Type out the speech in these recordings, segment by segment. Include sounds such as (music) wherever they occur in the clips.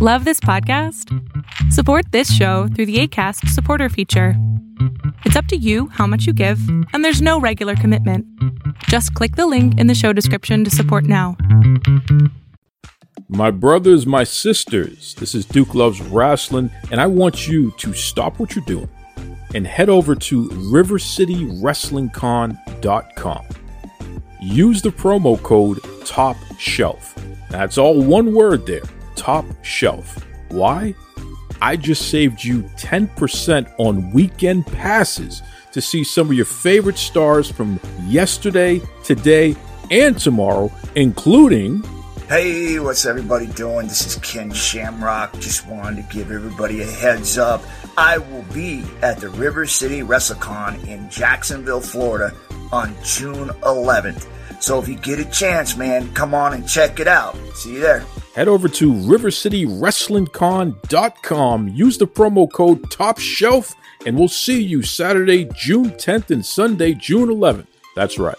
Love this podcast? Support this show through the ACAST supporter feature. It's up to you how much you give, and there's no regular commitment. Just click the link in the show description to support now. My brothers, my sisters, this is Duke Loves Rasslin, and I want you to stop what you're doing and head over to rivercitywrestlingcon.com. Use the promo code TOP SHELF. That's all one word there top shelf. Why? I just saved you 10% on weekend passes to see some of your favorite stars from yesterday, today, and tomorrow, including. Hey, what's everybody doing? This is Ken Shamrock. Just wanted to give everybody a heads up. I will be at the River City WrestleCon in Jacksonville, Florida on June 11th. So if you get a chance, man, come on and check it out. See you there head over to rivercitywrestlingcon.com. Use the promo code Top Shelf, and we'll see you Saturday, June 10th and Sunday, June 11th. That's right.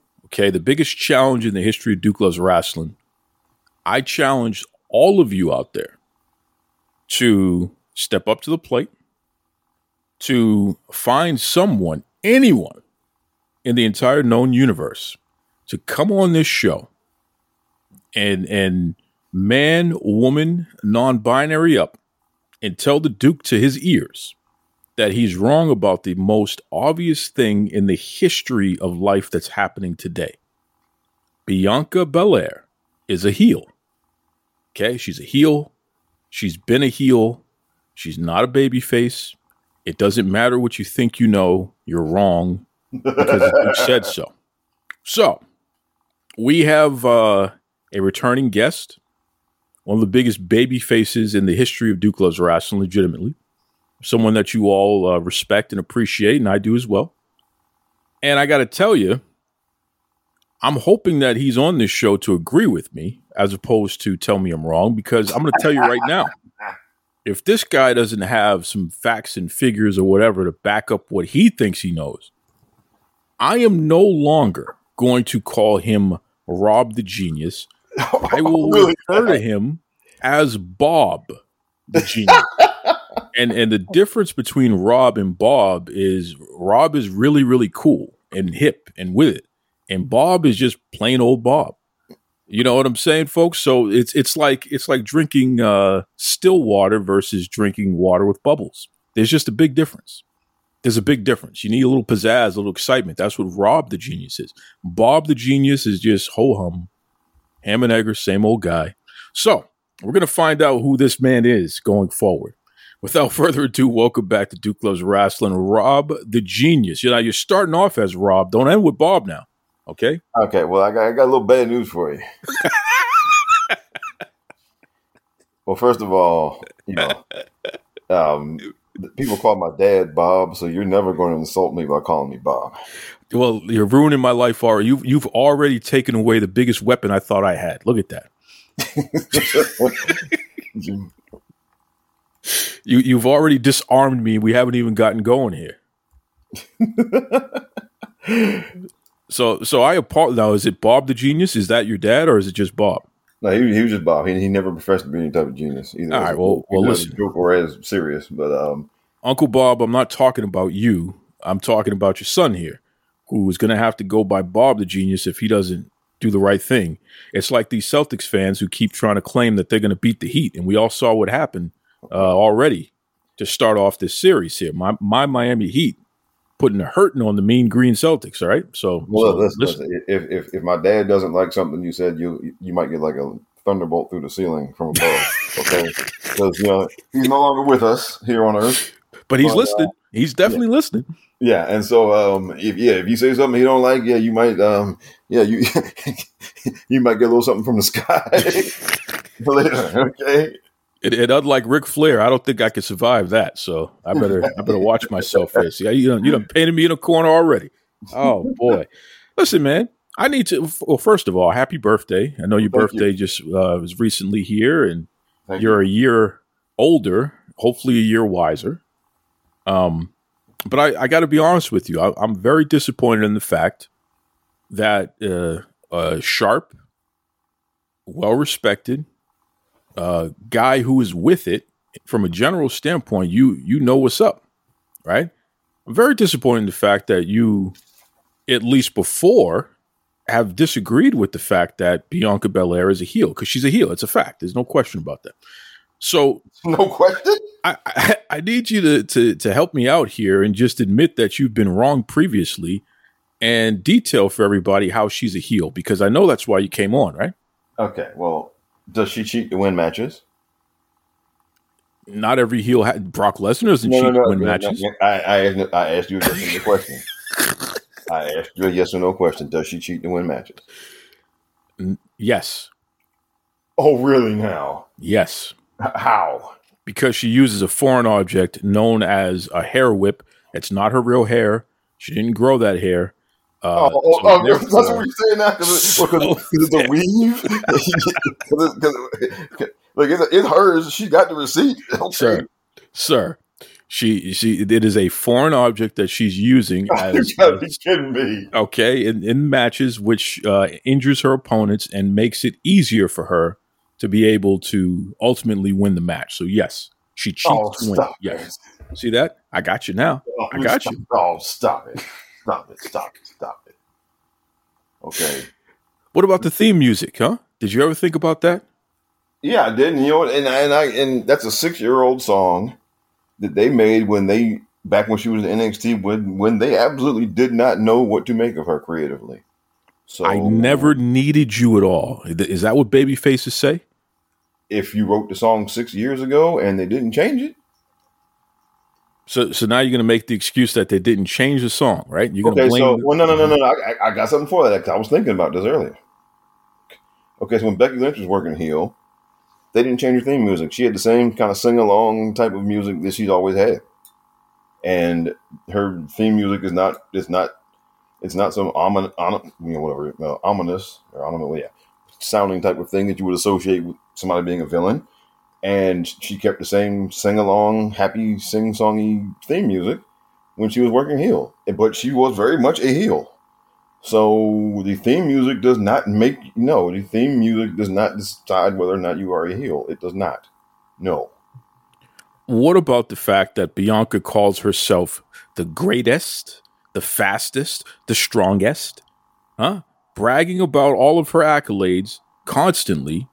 Okay, the biggest challenge in the history of Duke Loves Rasslin. I challenge all of you out there to step up to the plate, to find someone, anyone, in the entire known universe to come on this show and and man, woman, non-binary up and tell the Duke to his ears that he's wrong about the most obvious thing in the history of life that's happening today. Bianca Belair is a heel. Okay, she's a heel. She's been a heel. She's not a baby face. It doesn't matter what you think you know, you're wrong because you (laughs) said so. So we have uh, a returning guest, one of the biggest baby faces in the history of Duke Loves Rasslin, legitimately. Someone that you all uh, respect and appreciate, and I do as well. And I got to tell you, I'm hoping that he's on this show to agree with me as opposed to tell me I'm wrong, because I'm going to tell you right now (laughs) if this guy doesn't have some facts and figures or whatever to back up what he thinks he knows, I am no longer going to call him Rob the Genius. (laughs) I will refer to him as Bob the Genius. (laughs) and and the difference between Rob and Bob is Rob is really really cool and hip and with it, and Bob is just plain old Bob. You know what I'm saying, folks? So it's it's like it's like drinking uh, still water versus drinking water with bubbles. There's just a big difference there's a big difference. You need a little pizzazz, a little excitement. That's what Rob the Genius is. Bob the Genius is just ho hum, ham and egger, same old guy. So we're gonna find out who this man is going forward. Without (laughs) further ado, welcome back to Duke Loves Rasslin. Rob the Genius. You know, you're starting off as Rob. Don't end with Bob now. Okay. Okay. Well, I got, I got a little bad news for you. (laughs) well, first of all, you know, (laughs) um, people call my dad Bob, so you're never going to insult me by calling me Bob. Well, you're ruining my life, Ari. You've you've already taken away the biggest weapon I thought I had. Look at that. you you've already disarmed me. We haven't even gotten going here. (laughs) so so I apologize. Now, is it Bob the genius? Is that your dad, or is it just Bob? No, he, he was just Bob. He, he never professed to be any type of genius either. All right, well, well, listen, joke or as serious, but um, Uncle Bob, I'm not talking about you. I'm talking about your son here, who is going to have to go by Bob the genius if he doesn't do the right thing. It's like these Celtics fans who keep trying to claim that they're going to beat the Heat, and we all saw what happened uh, already to start off this series here. My my Miami Heat putting a hurting on the mean green Celtics. All right, so well, so, listen, listen. If, if if my dad doesn't like something you said, you you might get like a thunderbolt through the ceiling from above. okay, (laughs) because you know he's no longer with us here on Earth, but he's but, listening. Uh, he's definitely yeah. listening. Yeah, and so um, if yeah, if you say something he don't like, yeah, you might um, yeah, you (laughs) you might get a little something from the sky. (laughs) later. Okay. And, and unlike Ric Flair, I don't think I could survive that. So I better I better watch myself here. See, you done, you done painted me in a corner already. Oh boy. Listen, man. I need to. Well, first of all, happy birthday! I know your Thank birthday just uh, was recently here, and Thank you're you. a year older, hopefully a year wiser. Um, but I, I got to be honest with you. I, I'm very disappointed in the fact that uh, a sharp, well respected uh, guy who is with it from a general standpoint, you you know what's up, right? I'm very disappointed in the fact that you, at least before, have disagreed with the fact that Bianca Belair is a heel because she's a heel. It's a fact. There's no question about that. So No question. I, I, I need you to, to to help me out here and just admit that you've been wrong previously and detail for everybody how she's a heel because I know that's why you came on, right? Okay. Well, does she cheat to win matches? Not every heel ha- Brock Lesnar doesn't cheat to win matches. I, I, asked, I asked you a yes or no question. (laughs) I asked you a yes or no question. Does she cheat to win matches? Yes, Oh, really? Now, yes, H- how? because she uses a foreign object known as a hair whip. It's not her real hair. She didn't grow that hair. Uh, oh, oh, so oh, that's what you're saying now because So it's a weave. (laughs) (laughs) 'Cause it's- 'cause- (laughs) like it's, it's hers. She got the receipt. Okay. sir, sir. She she it is a foreign object that she's using as, you gotta be kidding me. okay in, in matches which uh, injures her opponents and makes it easier for her to be able to ultimately win the match. So yes, she cheats Oh, to win. Yes, see that? I got you now. Oh, I got stop. you. Oh, stop it. Stop it. Stop it. Stop it. Okay. What about the theme music? Huh? Did you ever think about that? Yeah, I didn't. you know, and and I and that's a six year old song that they made when they back when she was in NXT when when they absolutely did not know what to make of her creatively. So I never needed you at all. Is that what baby faces say? If you wrote the song six years ago and they didn't change it, So so now you're gonna make the excuse that they didn't change the song, right? You're gonna okay. blame So well, no, no, no, no, no. I, I- got something for that I was thinking about this earlier. Okay, so when Becky Lynch was working heel, they didn't change her theme music. She had the same kind of sing along type of music that she's always had, and her theme music is not is not it's not some omin, on, you know whatever uh, ominous or ominous yeah sounding type of thing that you would associate with somebody being a villain. And she kept the same sing along, happy sing songy theme music when she was working heel, but she was very much a heel. So the theme music does not make no. The theme music does not decide whether or not you are a heel. It does not. No. What about the fact that Bianca calls herself the greatest, the fastest, the strongest? Huh? Bragging about all of her accolades constantly.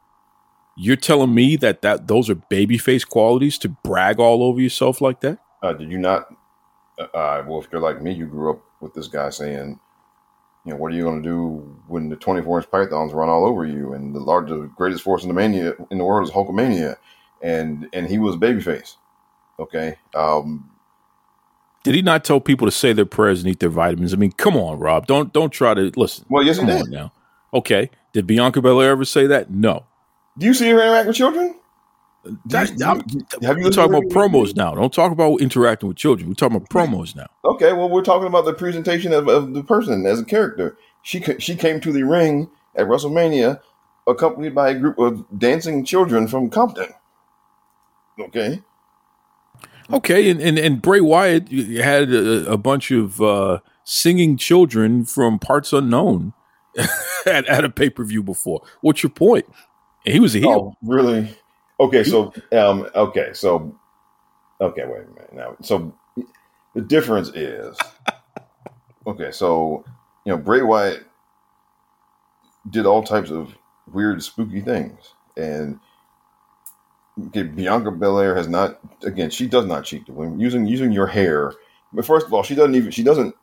You're telling me that, that those are babyface qualities to brag all over yourself like that? Uh, did you not? Uh, uh, well, if you're like me, you grew up with this guy saying, you know, what are you going to do when the 24 inch pythons run all over you? And the largest, greatest force in the mania in the world is Hulkamania, and and he was babyface. Okay. Um, Did he not tell people to say their prayers and eat their vitamins? I mean, come on, Rob. Don't don't try to listen. well, yes, he did. now. Okay. Did Bianca Belair ever say that? No. Do you see her interact with children? That, I'm, have you we're talking about promos now. Don't talk about interacting with children. We're talking about promos now. Okay, well, we're talking about the presentation of, of the person as a character. She she came to the ring at WrestleMania accompanied by a group of dancing children from Compton. Okay, Okay, and, and, and Bray Wyatt had a, a bunch of uh, singing children from parts unknown (laughs) at, at a pay per view before. What's your point? He was a heel. oh, really? Okay, so um, okay, so okay, wait a minute now. So the difference is (laughs) okay. So you know, Bray Wyatt did all types of weird, spooky things, and okay, Bianca Belair has not. Again, she does not cheat to win using using your hair. But first of all, she doesn't even. She doesn't.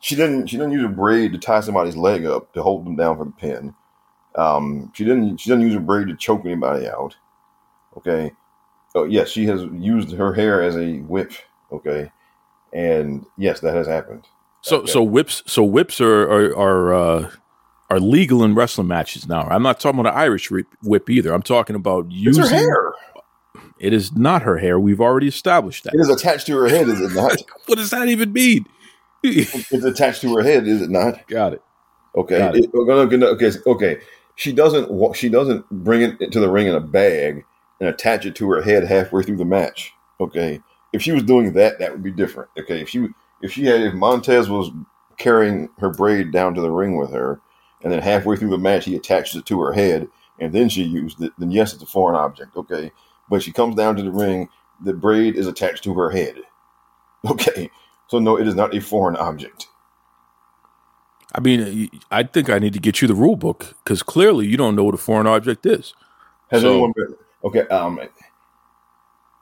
She didn't. She didn't use a braid to tie somebody's leg up to hold them down for the pin. Um, she didn't. She doesn't use a braid to choke anybody out. Okay. Oh yes, she has used her hair as a whip. Okay, and yes, that has happened. So okay. so whips so whips are are, are uh, are legal in wrestling matches now. I'm not talking about an Irish whip, either. I'm talking about It's using. her hair. It is not her hair. We've already established that. It is attached to her head, is it not? (laughs) What does that even mean? it's attached to her head, is it not? Got it. Okay. Got it. It- gonna- okay. Okay. She doesn't. She doesn't bring it into the ring in a bag and attach it to her head halfway through the match. Okay. If she was doing that, that would be different. Okay. If she if she had if Montez was carrying her braid down to the ring with her, and then halfway through the match he attaches it to her head, and then she used it, then yes, it's a foreign object. Okay. But she comes down to the ring, the braid is attached to her head. (laughs) Okay. So no, it is not a foreign object. I mean, I think I need to get you the rule book because clearly you don't know what a foreign object is. Has So- anyone been okay? Um,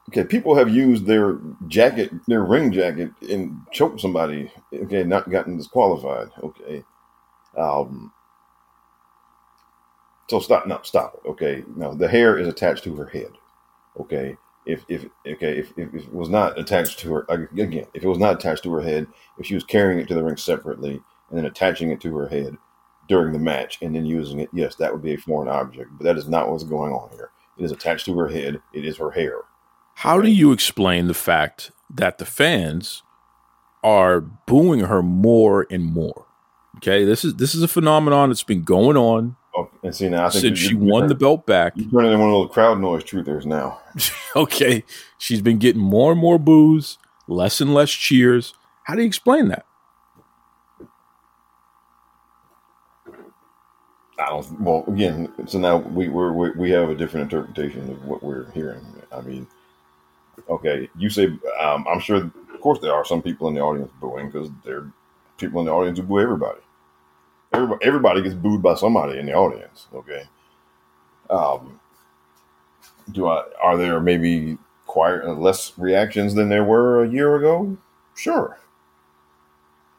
okay, people have used their jacket, their ring jacket, and choked somebody. Okay, not gotten disqualified. Okay, um, so stop. No, stop it. Okay, no, the hair is attached to her head. Okay, if if okay, if, if it was not attached to her again, if it was not attached to her head, if she was carrying it to the ring separately and then attaching it to her head during the match and then using it, yes, that would be a foreign object. But that is not what's going on here. It is attached to her head. It is her hair. How do you explain the fact that the fans are booing her more and more? Okay, this is this is a phenomenon that's been going on Oh, and see now, I think since she won the belt back. You turn into one of those crowd noise truthers now. (laughs) Okay, she's been getting more and more boos, less and less cheers. How do you explain that? I don't. Well, again, so now we we we have a different interpretation of what we're hearing. I mean, okay, you say um, I'm sure. Of course, there are some people in the audience booing because there are people in the audience who boo everybody. Everybody, everybody gets booed by somebody in the audience. Okay. Um, do I? Are there maybe quite less reactions than there were a year ago? Sure.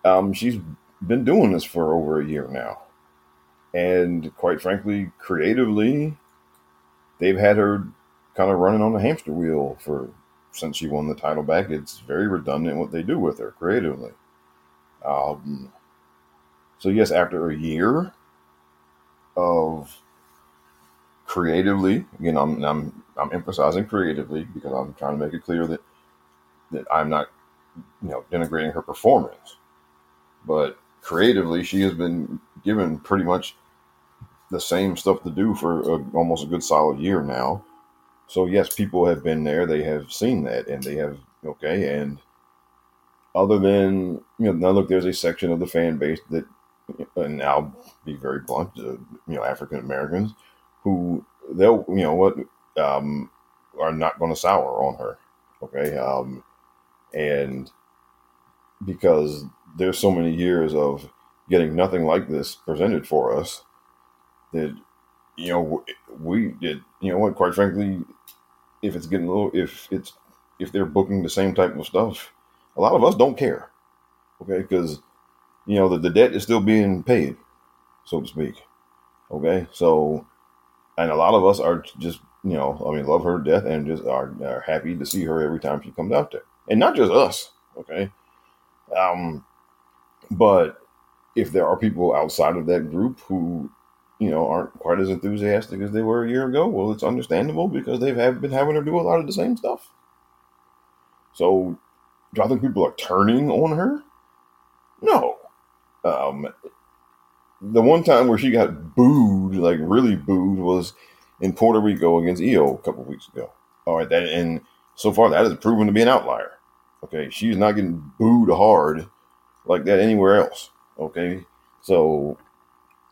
Um, she's been doing this for over a year now and quite frankly, creatively, they've had her kind of running on the hamster wheel for since she won the title back. It's very redundant what they do with her creatively. Um, so yes, after a year of creatively, again, I'm I'm I'm emphasizing creatively because I'm trying to make it clear that that I'm not, you know, denigrating her performance, but creatively, she has been given pretty much the same stuff to do for a, almost a good solid year now. So yes, people have been there; they have seen that, and they have okay. And other than you know, now look, there's a section of the fan base that, and I'll be very blunt, uh, you know, African Americans who they'll you know what um, are not going to sour on her, okay, um, and because there's so many years of getting nothing like this presented for us that you know we did you know what quite frankly if it's getting a little if it's if they're booking the same type of stuff a lot of us don't care okay? Because you know the, the debt is still being paid so to speak okay? So and a lot of us are just you know i mean love her to death and just are, are happy to see her every time she comes out there. And not just us okay? Um but if there are people outside of that group who you know aren't quite as enthusiastic as they were a year ago. Well it's understandable because they've have been having to do a lot of the same stuff. So do i think people are turning on her? No. Um the one time where she got booed like really booed was in puerto rico against io a couple weeks ago. All right that and so far that has proven to be an outlier. Okay she's not getting booed hard like that anywhere else. Okay so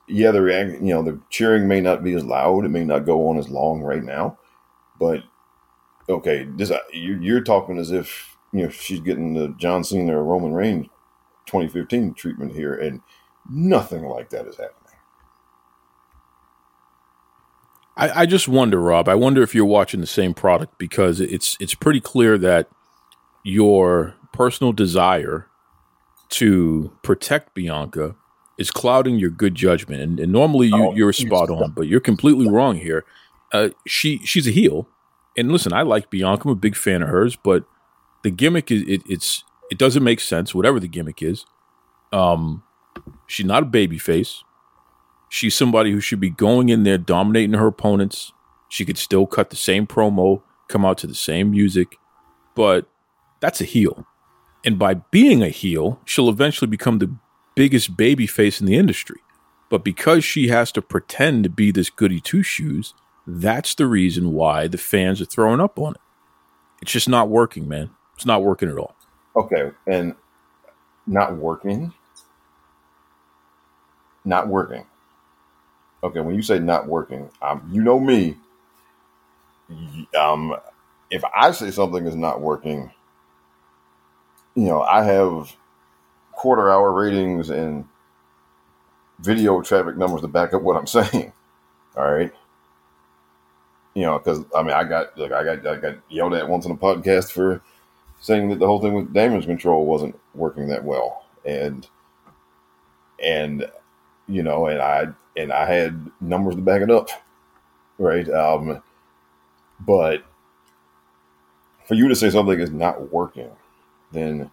yeah, the react, you know, the cheering may not be as loud. It may not go on as long right now, but okay, this uh, you, you're talking as if you know she's getting the John Cena or Roman Reigns 2015 treatment here, and nothing like that is happening. I, I just wonder, Rob. I wonder if you're watching the same product because it's it's pretty clear that your personal desire to protect Bianca is clouding your good judgment. And, and normally you, Oh, you're spot on, but you're completely wrong here. Uh, she she's a heel, and listen, I like Bianca. I'm a big fan of hers, but the gimmick is it, it's it doesn't make sense. Whatever the gimmick is, um, she's not a baby face. She's somebody who should be going in there dominating her opponents. She could still cut the same promo, come out to the same music, but that's a heel. And by being a heel, she'll eventually become the biggest baby face in the industry. But because she has to pretend to be this goody two shoes, that's the reason why the fans are throwing up on it. It's just not working, man. It's not working at all. Okay, and not working. Not working. Okay, when you say not working, um, you know me. Um, if I say something is not working, you know, I have quarter hour ratings and video traffic numbers to back up what I'm (laughs) saying. All right. You know, because I mean, I got like I got I got yelled at once in a podcast for saying that the whole thing with damage control wasn't working that well, and and you know, and I and I had numbers to back it up, right? Um, but for you to say something is not working, then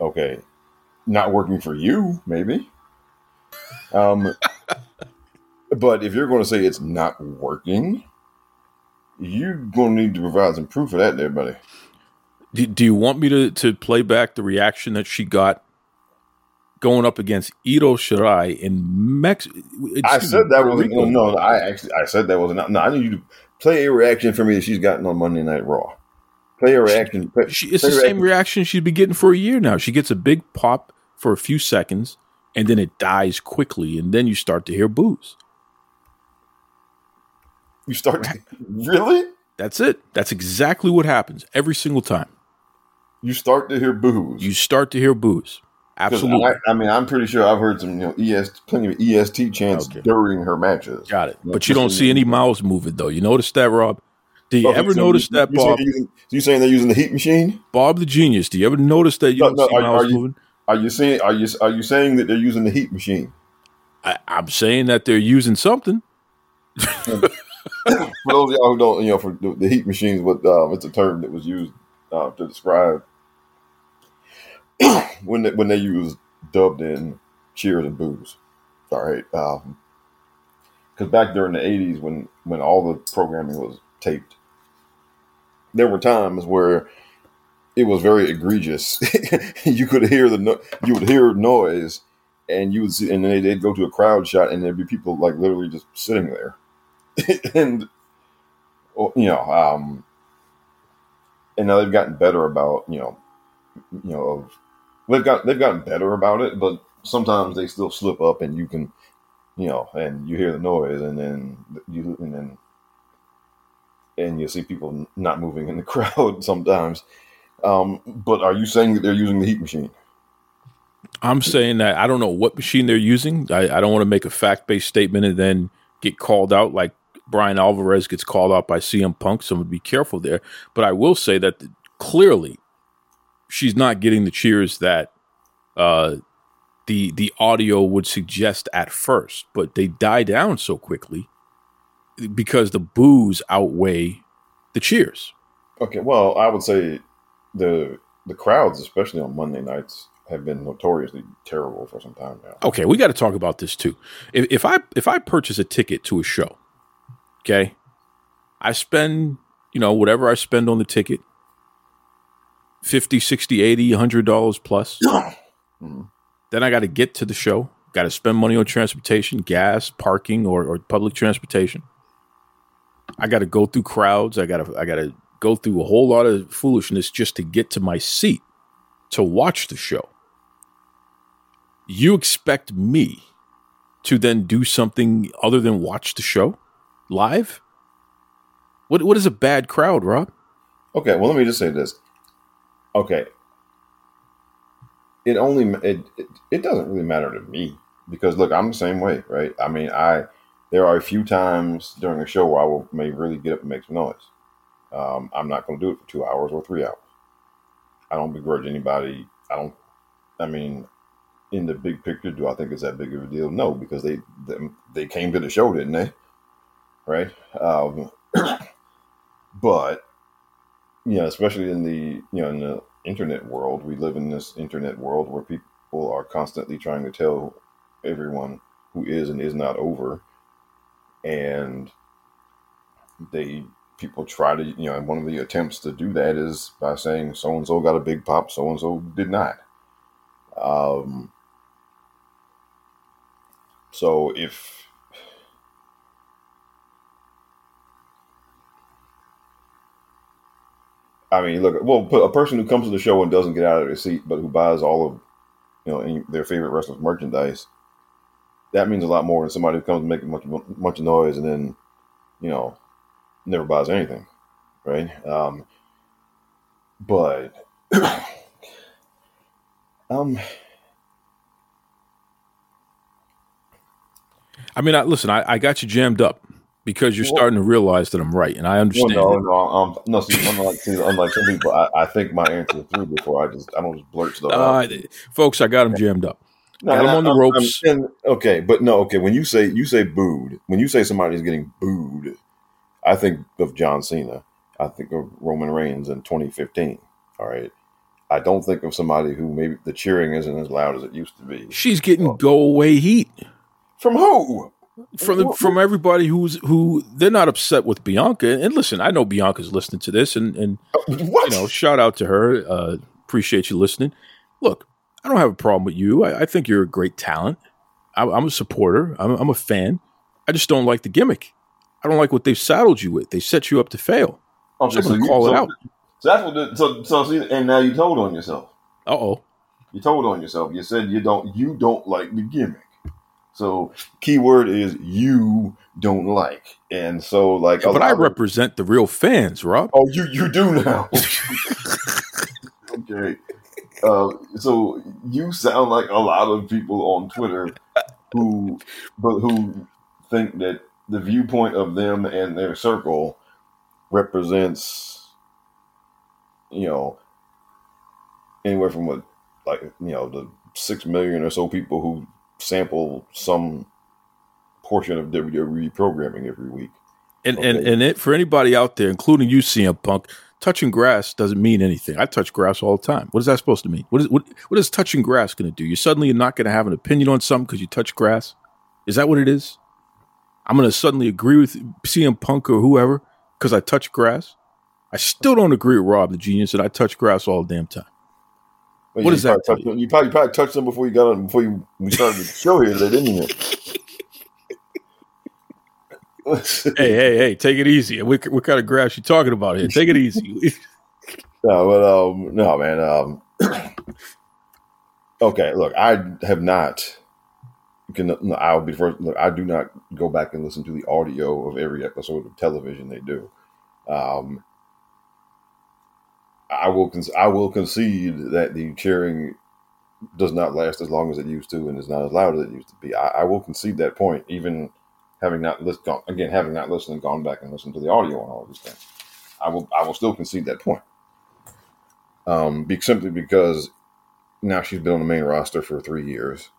okay, not working for you, maybe. Um, (laughs) but if you're going to say it's not working, you're going to need to provide some proof of that, there, buddy. Do, do you want me to, to play back the reaction that she got going up against Io Shirai in Mexico? I said that was no, no. I actually I said that was not. No, I need you to play a reaction for me that she's gotten on Monday Night Raw. Play a reaction. Play, She, it's the a same reaction. reaction she's been getting for a year now. She gets a big pop for a few seconds, and then it dies quickly, and then you start to hear boos. You start to, (laughs) really. That's it. That's exactly what happens every single time. You start to hear boos. You start to hear boos. Absolutely. I, I mean, I'm pretty sure I've heard some, you know, ES plenty of EST chants Okay. during her matches. Got it. But you don't see any mouths moving, though. You notice that, Rob? Do you Oh, ever so notice you- that, you saying Bob? they're using- You saying they're using the heat machine? Bob the genius. Do you ever notice that you No, don't no, see are- mouths are you- moving? Are you saying are you are you saying that they're using the heat machine? I, I'm saying that they're using something. (laughs) For those of y'all who don't, you know, for the, the heat machines, what um, it's a term that was used uh, to describe (clears throat) when they, when they use dubbed in cheers and boos. All right, because back during the '80s, when when all the programming was taped, there were times where it was very egregious. (laughs) you could hear the no- you would hear noise, and you would see, and then they'd go to a crowd shot, and there'd be people like literally just sitting there, (laughs) and you know, um, and now they've gotten better about you know, you know, they've got they've gotten better about it, but sometimes they still slip up, and you can, you know, and you hear the noise, and then you and then and you see people not moving in the (laughs) crowd sometimes. Um, but are you saying that they're using the heat machine? I'm saying that I don't know what machine they're using. I, I don't want to make a fact based statement and then get called out like Bryan Alvarez gets called out by CM Punk. So I'm going to be careful there. But I will say that clearly she's not getting the cheers that uh, the the audio would suggest at first, but they die down so quickly because the boos outweigh the cheers. Okay, well, I would say the the crowds, especially on Monday nights, have been notoriously terrible for some time now. Okay, we got to talk about this too. If, if I if I purchase a ticket to a show, okay, I spend you know whatever I spend on the ticket 50 60 80 100 dollars plus (clears throat) mm-hmm. then i got to get to the show got to spend money on transportation gas parking or, or public transportation i got to go through crowds i got to i got to go through a whole lot of foolishness just to get to my seat to watch the show you expect me to then do something other than watch the show live what what is a bad crowd rob Okay, well, let me just say this. Okay, it only it, it it doesn't really matter to me because look, I'm the same way, right? I mean, I there are a few times during a show where I will may really get up and make some noise. Um, I'm not going to do it for two hours or three hours. I don't begrudge anybody. I don't. I mean, in the big picture, do I think it's that big of a deal? No, because they them, they came to the show, didn't they? Right. Um, (clears throat) but you know, especially in the you know in the internet world, we live in this internet world where people are constantly trying to tell everyone who is and is not over, and they people try to you know and one of the attempts to do that is by saying so and so got a big pop, so and so did not. Um, so if I mean, look, well, a person who comes to the show and doesn't get out of their seat, but who buys all of you know their favorite wrestlers merchandise, that means a lot more than somebody who comes and makes much much noise and then you know never buys anything, right? Um, but (coughs) um, I mean, I, listen, I, I got you jammed up because you're starting to realize that I'm right, and I understand. Well, no, no, um, no. See, unlike, see, unlike some people, I, I think my answer through before I just I don't just blurt stuff Uh, folks, I got him jammed up. No, got him on the I'm- I'm- ropes. and- okay, but no, okay. When you say you say booed, when you say somebody's getting booed, I think of John Cena. I think of Roman Reigns in 2015. All right. I don't think of somebody who maybe the cheering isn't as loud as it used to be. She's getting go away heat From who? from the, from everybody who's who they're not upset with Bianca. And listen, I know Bianca's listening to this, and and What? (laughs) you know, shout out to her. Uh, appreciate you listening. Look, I don't have a problem with you. I, I think you're a great talent. I, I'm a supporter. I'm, I'm a fan. I just don't like the gimmick. I don't like what they've saddled you with. They set you up to fail. Okay, Someone you- call it so- out. So that's what. The, so so see, and now you told on yourself. Uh oh. You told on yourself. You said you don't. You don't like the gimmick. So keyword is you don't like, and so like. a But I of- represent the real fans, Rob. Oh, you you do now. (laughs) okay. Uh, so you sound like a lot of people on Twitter who, but who think that the viewpoint of them and their circle represents, you know, anywhere from what, like you know, the six million or so people who sample some portion of WWE programming every week. And and Okay. and it, for anybody out there, including you, CM Punk, touching grass doesn't mean anything. I touch grass all the time. What is that supposed to mean? What is what what is touching grass going to do? You suddenly are not going to have an opinion on something because you touch grass. Is that what it is? I'm going to suddenly agree with CM Punk or whoever because I touch grass. I still don't agree with Rob the genius that I touch grass all the damn time. Well, What you that probably tell touched them- You probably, you probably touched them before you got on before you we started the show here today, didn't you? (laughs) hey, hey, hey, take it easy. What, what kind of grass you talking about here? Take it easy. (laughs) No, but um, no, man. Um, (clears throat) okay, look, I have not. Can I'll be first. Look, I do not go back and listen to the audio of every episode of television they do. Um, I will. I will concede that the cheering does not last as long as it used to, and is not as loud as it used to be. I, I will concede that point, even having not listened again, having not listened and gone back and listened to the audio on all these things. I will. I will still concede that point um, be, simply because now she's been on the main roster for three years,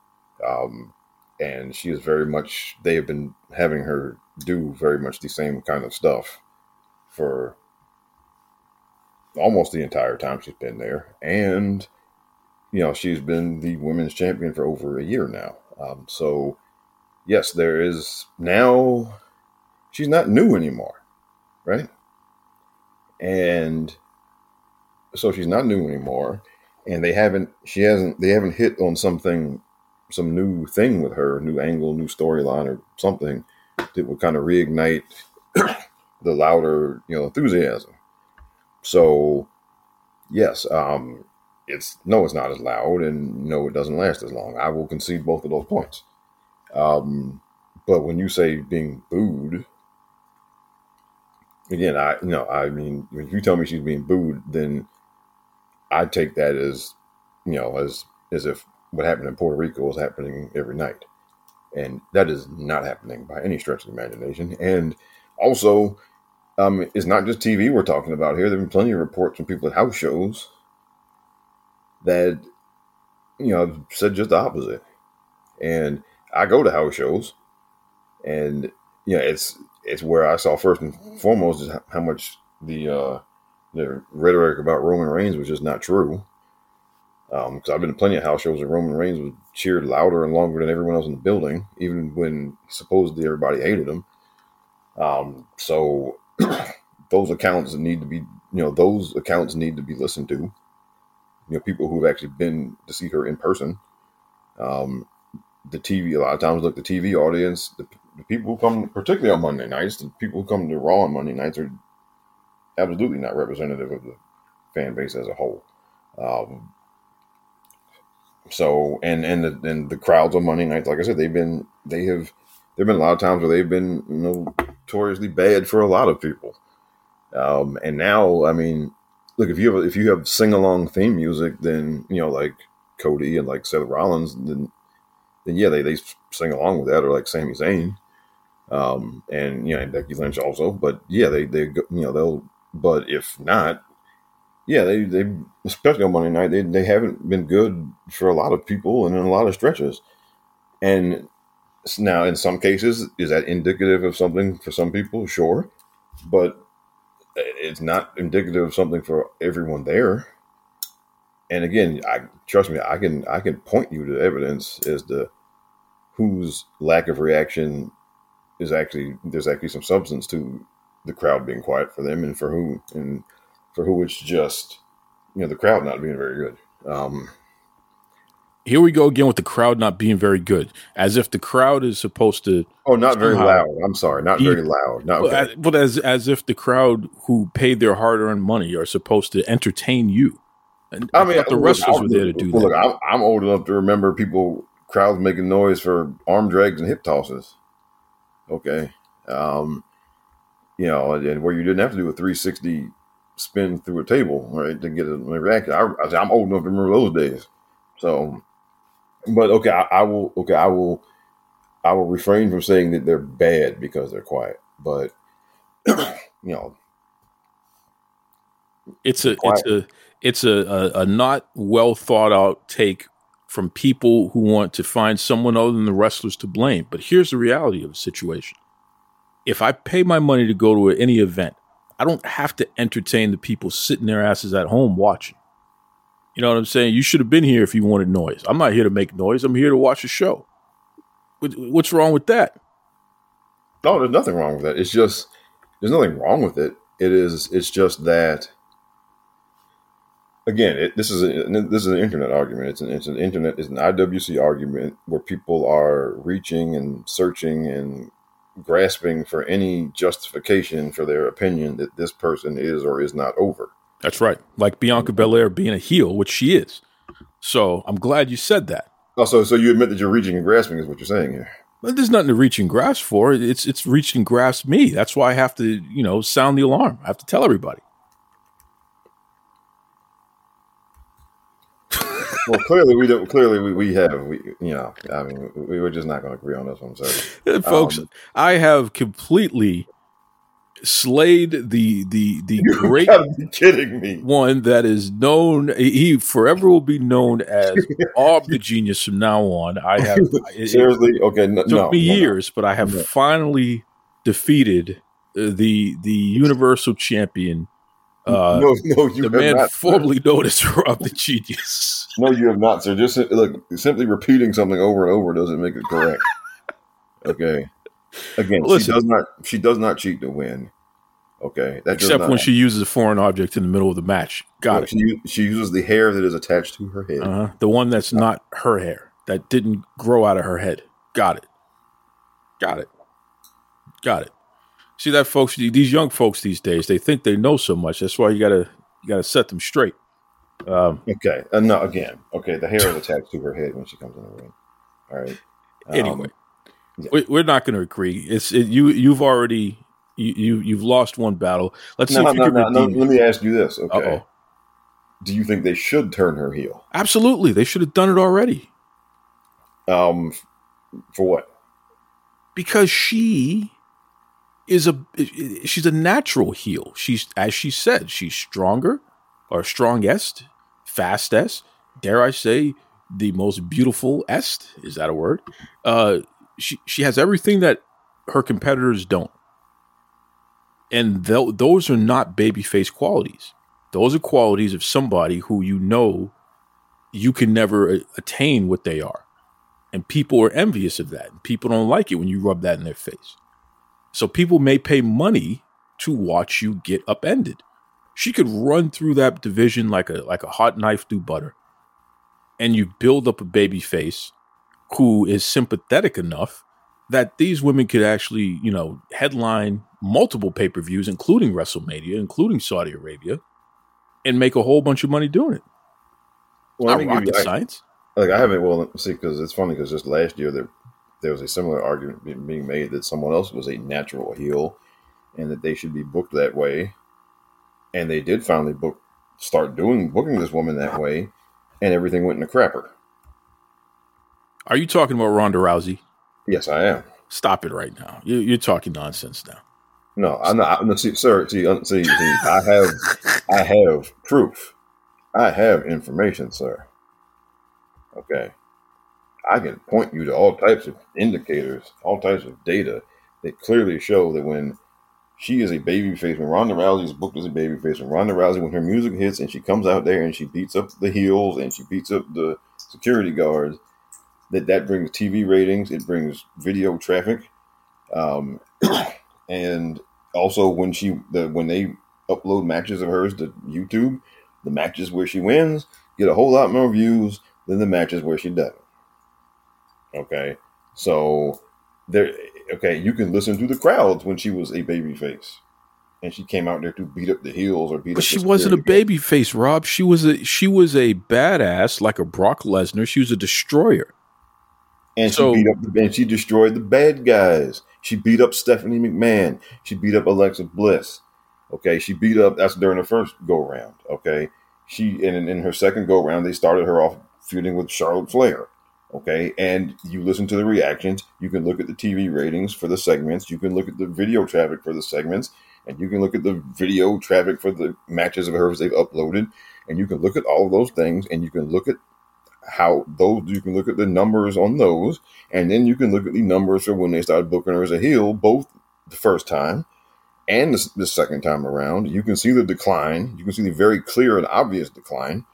um, and she is very much. They have been having her do very much the same kind of stuff for almost the entire time she's been there, and you know she's been the women's champion for over a year now. Um, so yes, there is now. She's not new anymore, right? And so she's not new anymore and they haven't she hasn't they haven't hit on something some new thing with her new angle new storyline or something that would kind of reignite (coughs) the louder you know enthusiasm. So yes um it's no it's not as loud and no it doesn't last as long. I will concede both of those points. Um but when you say being booed again i no i mean when you tell me she's being booed then I take that as, you know, as as if what happened in Puerto Rico is happening every night, and that is not happening by any stretch of the imagination. And also, um, it's not just TV we're talking about here. There have been plenty of reports from people at house shows that, you know, said just the opposite. And I go to house shows, and you know, it's it's where I saw first and foremost is how much the uh, the rhetoric about Roman Reigns was just not true. Because I've been to plenty of house shows where Roman Reigns was cheered louder and longer than everyone else in the building, even when supposedly everybody hated him. Um, so (clears throat) those accounts need to be, you know, those accounts need to be listened to. You know, people who've actually been to see her in person. Um, the TV, a lot of times, look, the TV audience, the, the people who come, particularly on Monday nights, the people who come to Raw on Monday nights are absolutely not representative of the fan base as a whole. Um, so and and the and the crowds on Monday nights, like I said, they've been they have there've been a lot of times where they've been notoriously bad for a lot of people. Um, and now, I mean, look if you have if you have sing along theme music, then you know like Cody and like Seth Rollins, then then yeah, they they sing along with that, or like Sami Zayn, um, and you know and Becky Lynch also. But yeah, they they you know they'll. But if not, yeah, they they especially on Monday night they they haven't been good for a lot of people and in a lot of stretches. And now, in some cases, is that indicative of something for some people? Sure, but eh, it's not indicative of something for everyone there. And again, I trust me, I can I can point you to evidence as to whose lack of reaction is actually there's actually some substance to the crowd being quiet for them, and for who and for who it's just you know the crowd not being very good. Um, Here we go again with the crowd not being very good, as if the crowd is supposed to. oh, not very loud. I'm sorry, not Be- very loud. Not But okay. as- But as as if the crowd who paid their hard earned money are supposed to entertain you. And I mean, thought the look, wrestlers I- were there to do look, that. I'm, I'm old enough to remember people crowds making noise for arm drags and hip tosses. Okay, um, you know, and, and where you didn't have to do a 360 spin through a table, right, to get a reaction. I, I, I'm old enough to remember those days. So, but okay, I, I will. Okay, I will. I will refrain from saying that they're bad because they're quiet, but (clears throat) you know, It's a Quiet. it's a it's a, a, a not well thought out take from people who want to find someone other than the wrestlers to blame. But here's the reality of the situation. If I pay my money to go to any event, I don't have to entertain the people sitting their asses at home watching. You know what I'm saying? You should have been here if you wanted noise. I'm not here to make noise. I'm here to watch a show. What's wrong with that? No, there's nothing wrong with that. It's just there's nothing wrong with it. It is. It's just that. Again, it, this is a, this is an internet argument. It's an it's an internet it's an IWC argument where people are reaching and searching and grasping for any justification for their opinion that this person is or is not over. That's right. Like Bianca Belair being a heel, which she is. So I'm glad you said that. Oh, also, so you admit that you're reaching and grasping is what you're saying here. But there's nothing to reach and grasp for. It's it's reach and grasp me. That's why I have to, you know, sound the alarm. I have to tell everybody. Well, clearly we don't. Clearly we, we have. We you know. I mean, we, we're just not going to agree on this one. So folks, Um, I have completely slayed the the the (laughs) great kidding me. one that is known. He forever will be known as (laughs) Bob the Genius from now on. I have (laughs) it, it Seriously? Okay, no, took no, me no, years, but I have finally defeated uh, the the Universal Champion. Uh, (laughs) no, no, you the have man not. formerly known as (laughs) Rob the Genius. No, you have not, sir. Just look, simply repeating something over and over doesn't make it correct. Okay. Again, Listen. she does not. She does not cheat to win. Okay, that Except when she uses a foreign object in the middle of the match. Got Look, it. She she uses the hair that is attached to her head. Uh-huh. The one that's not her hair, that didn't grow out of her head. Got it. Got it. Got it. See that, folks? These young folks these days, they think they know so much. That's why you gotta you gotta set them straight. Um, Okay, uh, no, again, okay, the hair is attached to her head when she comes in the ring. All right. Um, anyway, yeah. we, we're not going to agree. It's it, you. You've already you, you you've lost one battle. Let's see no, you no, can no, no. Let me ask you this. Okay. Uh-oh. Do you think they should turn her heel? Absolutely, they should have done it already Um, for what? because she is a she's a natural heel. She's as she said, she's stronger or strongest, fastest. Dare I say, the most beautiful est is that a word? Uh, she she has everything that her competitors don't, and tho- those are not babyface qualities. Those are qualities of somebody who you know you can never a- attain what they are. And people are envious of that. People don't like it when you rub that in their face. So people may pay money to watch you get upended. She could run through that division like a like a hot knife through butter. And you build up a baby face who is sympathetic enough that these women could actually, you know, headline multiple pay-per-views, including WrestleMania, including Saudi Arabia, and make a whole bunch of money doing it. Well, Not rocket you- I- science. like I haven't. Well, see, because it's funny because just last year there there was a similar argument being- made that someone else was a natural heel, and that they should be booked that way, and they did finally book start doing booking this woman that way, and everything went in a crapper. Are you talking about Ronda Rousey? Yes, I am. Stop it right now. You- You're talking nonsense now. No, I'm not. I'm, see, sir, see, see, see, I have, I have proof. I have information, sir. Okay, I can point you to all types of indicators, all types of data that clearly show that when she is a baby face, when Ronda Rousey is booked as a baby face, when Ronda Rousey, when her music hits and she comes out there and she beats up the heels and she beats up the security guards, that that brings TV ratings, it brings video traffic, um, (coughs) and also when she the when they upload matches of hers to YouTube, the matches where she wins get a whole lot more views than the matches where she doesn't. Okay, so there. Okay, you can listen to the crowds when she was a baby face, and she came out there to beat up the heels or beat. Up. But she wasn't a baby face, Rob. She was a she was a badass like a Brock Lesnar. She was a destroyer. and So- she beat up the, and she destroyed the bad guys. She beat up Stephanie McMahon. She beat up Alexa Bliss. Okay, she beat up that's during the first go round. Okay, she and in, in her second go round they started her off feuding with Charlotte Flair. Okay, and you listen to the reactions. You can look at the TV ratings for the segments. You can look at the video traffic for the segments, and you can look at the video traffic for the matches of hers they've uploaded. And you can look at all of those things, and you can look at how those you can look at the numbers on those, and then you can look at the numbers for when they started booking her as a heel, both the first time and the, the second time around. You can see the decline. You can see the very clear and obvious decline,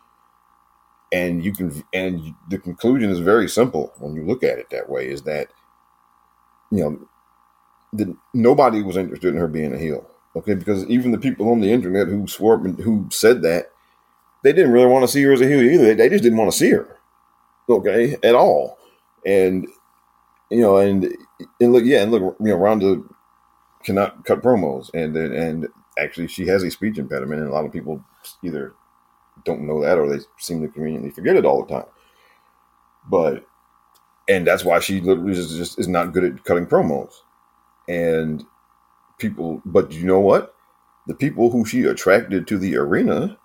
and you can and the conclusion is very simple when you look at it that way. Is that you know the, nobody was interested in her being a heel. Okay, because even the people on the internet who swore who said that they didn't really want to see her as a heel either. They just didn't want to see her okay, at all. And you know, and and look, yeah, and look, you know, Ronda cannot cut promos, and and, and actually, she has a speech impediment, and a lot of people either don't know that or they seem to conveniently forget it all the time. But and that's why she literally is just is not good at cutting promos, and people. But you know what? The people who she attracted to the arena,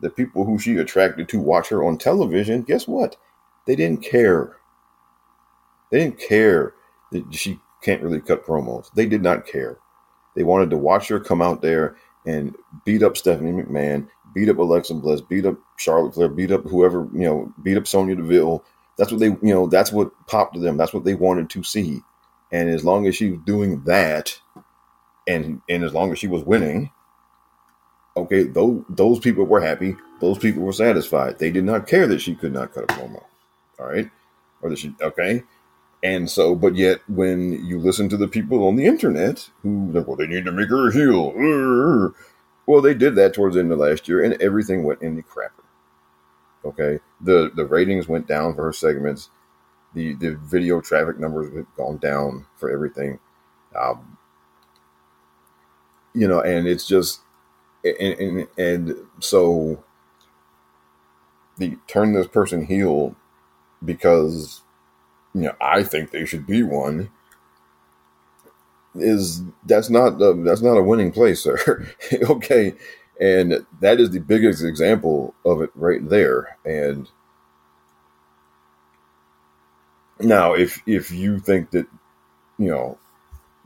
the people who she attracted to watch her on television, guess what? They didn't care. They didn't care that she can't really cut promos. They did not care. They wanted to watch her come out there and beat up Stephanie McMahon, beat up Alexa Bliss, beat up Charlotte Flair, beat up whoever, you know, beat up Sonya Deville. That's what they, you know, that's what popped to them. That's what they wanted to see. And as long as she was doing that, and and as long as she was winning, okay, those those people were happy. Those people were satisfied. They did not care that she could not cut a promo. All right, or that she okay. And so, but yet, when you listen to the people on the internet who, well, they need to make her a heel. Well, they did that towards the end of last year, and everything went in the crapper. Okay, the the ratings went down for her segments. The the video traffic numbers have gone down for everything. Um, you know, and it's just, and and, and so the turn this person heel because you know I think they should be one is that's not uh, that's not a winning place, (laughs) sir. okay, and that is the biggest example of it right there. And now, if if you think that you know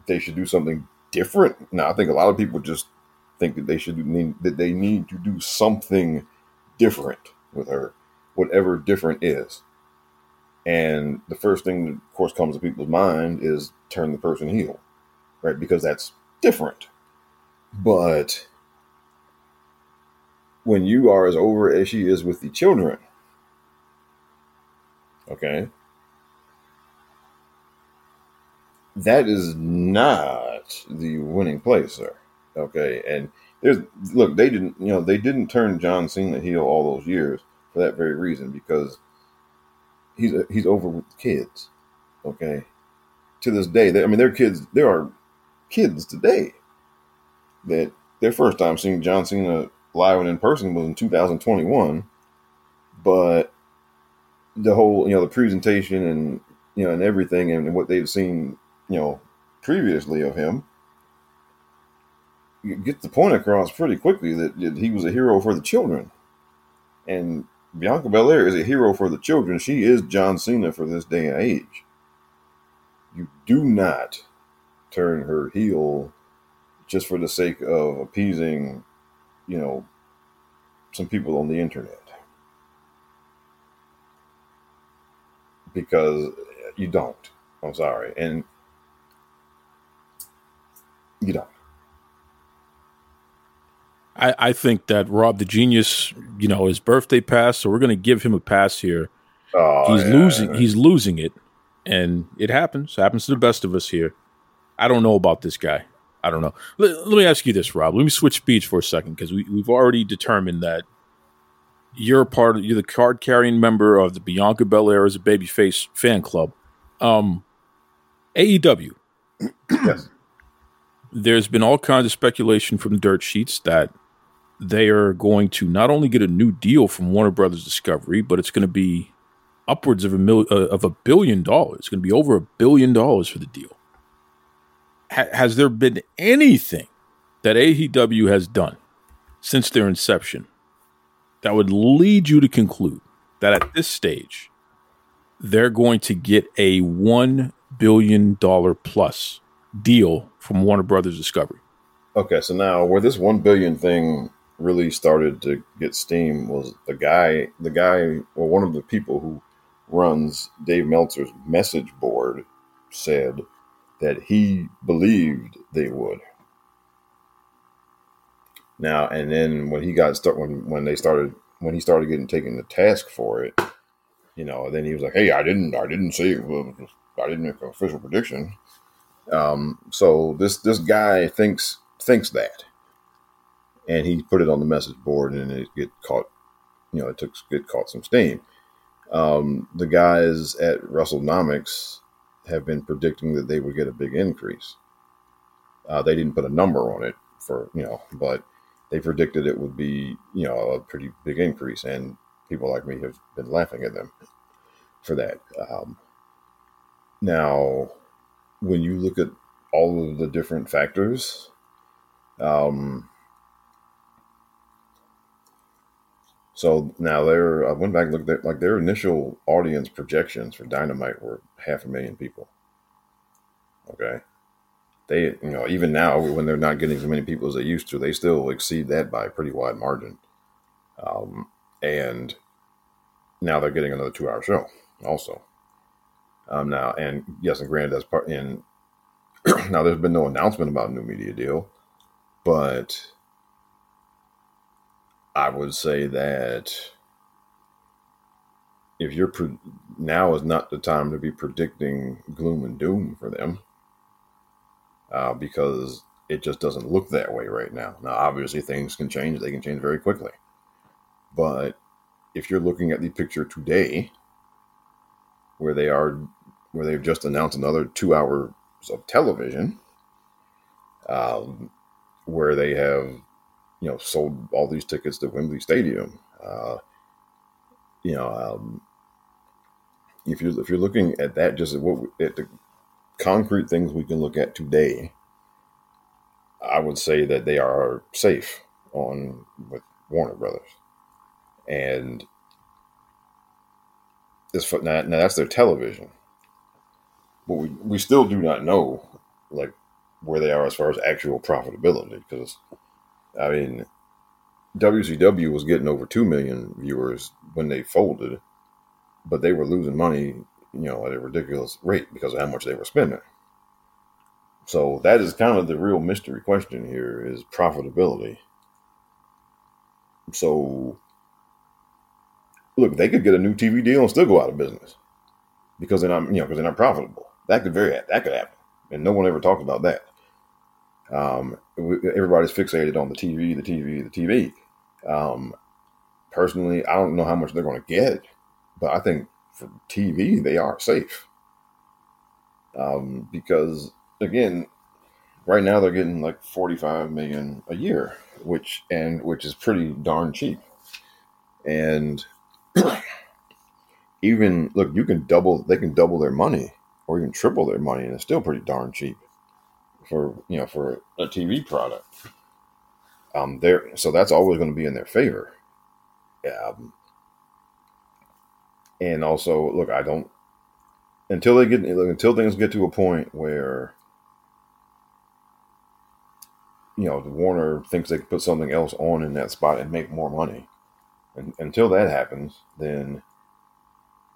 they should do something different, now I think a lot of people just think that they should need that they need to do something different with her, whatever different is. And the first thing that, of course, comes to people's mind is turn the person heel, right? Because that's different. But when you are as over as she is with the children, Okay. That is not the winning play, sir. Okay. And there's look, they didn't you know, they didn't turn John Cena heel all those years for that very reason, because he's he's over with kids. Okay. To this day, they, I mean, their kids. There are kids today that their first time seeing John Cena live and in person was in 2021, but the whole you know the presentation and you know and everything and what they've seen you know previously of him get the point across pretty quickly that he was a hero for the children and Bianca Belair is a hero for the children. She is John Cena for this day and age. You do not turn her heel just for the sake of appeasing, you know, some people on the internet. Because you don't. I'm sorry. And you don't. I, I think that Rob the Genius, you know, his birthday passed, so we're going to give him a pass here. Oh, he's yeah. losing. He's losing it, and it happens. Happens to the best of us here. I don't know about this guy. I don't know. Let, let me ask you this, Rob. Let me switch speech for a second because we, we've already determined that you're part of. You're the card carrying member of the Bianca Belair as a babyface fan club. Um, AEW. Yes. There's been all kinds of speculation from the dirt sheets that they are going to not only get a new deal from Warner Brothers Discovery, but it's going to be upwards of a mil- uh, of a billion dollars. It's going to be over a billion dollars for the deal. Ha- has there been anything that AEW has done since their inception that would lead you to conclude that at this stage they're going to get a one billion dollar plus deal from Warner Brothers Discovery? Okay, so now where this one billion thing really started to get steam was the guy, the guy, or one of the people who runs Dave Meltzer's message board said that he believed they would. Now and then when he got start when when they started when he started getting taken to task for it, you know, then he was like, "Hey, I didn't, I didn't say, it was, I didn't make an official prediction." Um, so this this guy thinks thinks that, and he put it on the message board, and it get caught. You know, it took get caught some steam. Um, the guys at WrestleNomics have been predicting that they would get a big increase. Uh, they didn't put a number on it for you know, but they predicted it would be you know a pretty big increase, and people like me have been laughing at them for that. Um, now, when you look at all of the different factors, um, so now their I went back and looked at like their initial audience projections for Dynamite were half a million people. Okay, they you know even now when they're not getting as many people as they used to, they still exceed that by a pretty wide margin. Um, and now they're getting another two-hour show also. Um, now and yes, and granted that's part in. (clears throat) now there's been no announcement about new media deal, but I would say that if you're pre- now is not the time to be predicting gloom and doom for them uh, because it just doesn't look that way right now. Now, obviously, things can change; they can change very quickly. But if you're looking at the picture today, where they are, where they've just announced another two hours of television, um, where they have, you know, sold all these tickets to Wembley Stadium. Uh, you know, um, if you're if you're looking at that, just at what at the concrete things we can look at today, I would say that they are safe on with Warner Brothers, and this now, now that's their television, but we we still do not know like where they are as far as actual profitability because I mean WCW was getting over two million viewers when they folded, but they were losing money, you know, at a ridiculous rate because of how much they were spending. So that is kind of the real mystery question here is profitability. So look, they could get a new TV deal and still go out of business. because they're not you know because they're not profitable. That could very that could happen, and no one ever talked about that. Um, everybody's fixated on the TV, the TV, the TV. Um, personally, I don't know how much they're going to get, but I think for TV they are safe. Um, because again, right now they're getting like 45 million a year, which and which is pretty darn cheap. And (clears throat) even look, you can double they can double their money or even triple their money and it's still pretty darn cheap for you know for a TV product. Um there so that's always going to be in their favor. Um, and also look, I don't until they get look, until things get to a point where you know the Warner thinks they can put something else on in that spot and make more money. And until that happens, then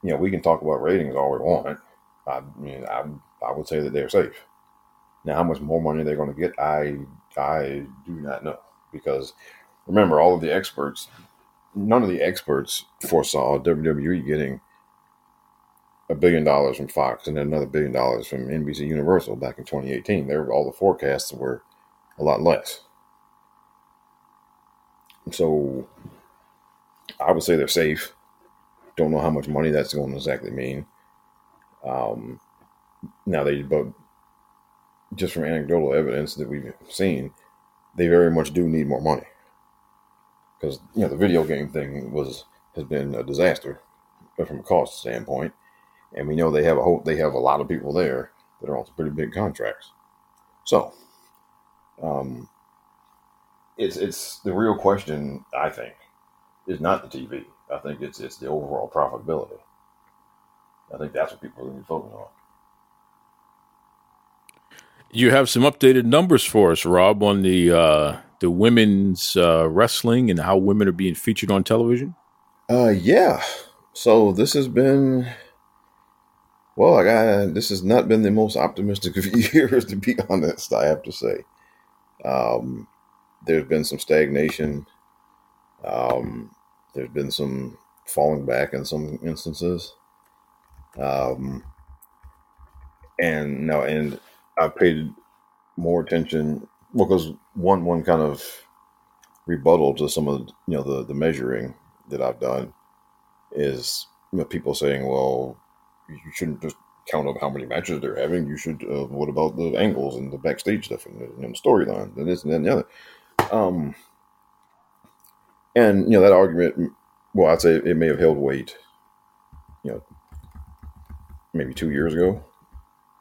you know we can talk about ratings all we want. I mean, I I would say that they're safe. Now, how much more money they're going to get, I I do not know because remember, all of the experts, none of the experts foresaw WWE getting a billion dollars from Fox and then another billion dollars from NBC Universal back in 2018. There, all the forecasts were a lot less. So, I would say they're safe. Don't know how much money that's going to exactly mean. Um, now they, but just from anecdotal evidence that we've seen, they very much do need more money because you know the video game thing was has been a disaster from a cost standpoint, and we know they have a whole they have a lot of people there that are on pretty big contracts. So, um, it's it's the real question. I think is not the TV. I think it's it's the overall profitability. I think that's what people are going to be focusing on. You have some updated numbers for us, Rob, on the uh, the women's uh, wrestling and how women are being featured on television. Uh, yeah. So this has been, well, I got this has not been the most optimistic (laughs) of years, to be honest. I have to say, um, there's been some stagnation. Um, there's been some falling back in some instances. Um, and no, and I paid more attention because one one kind of rebuttal to some of you know the the measuring that I've done is you know, people saying, well, you shouldn't just count up how many matches they're having. You should. Uh, what about the angles and the backstage stuff and the, the storyline and this and that and the other. Um, and you know that argument. Well, I'd say it may have held weight. You know, maybe two years ago.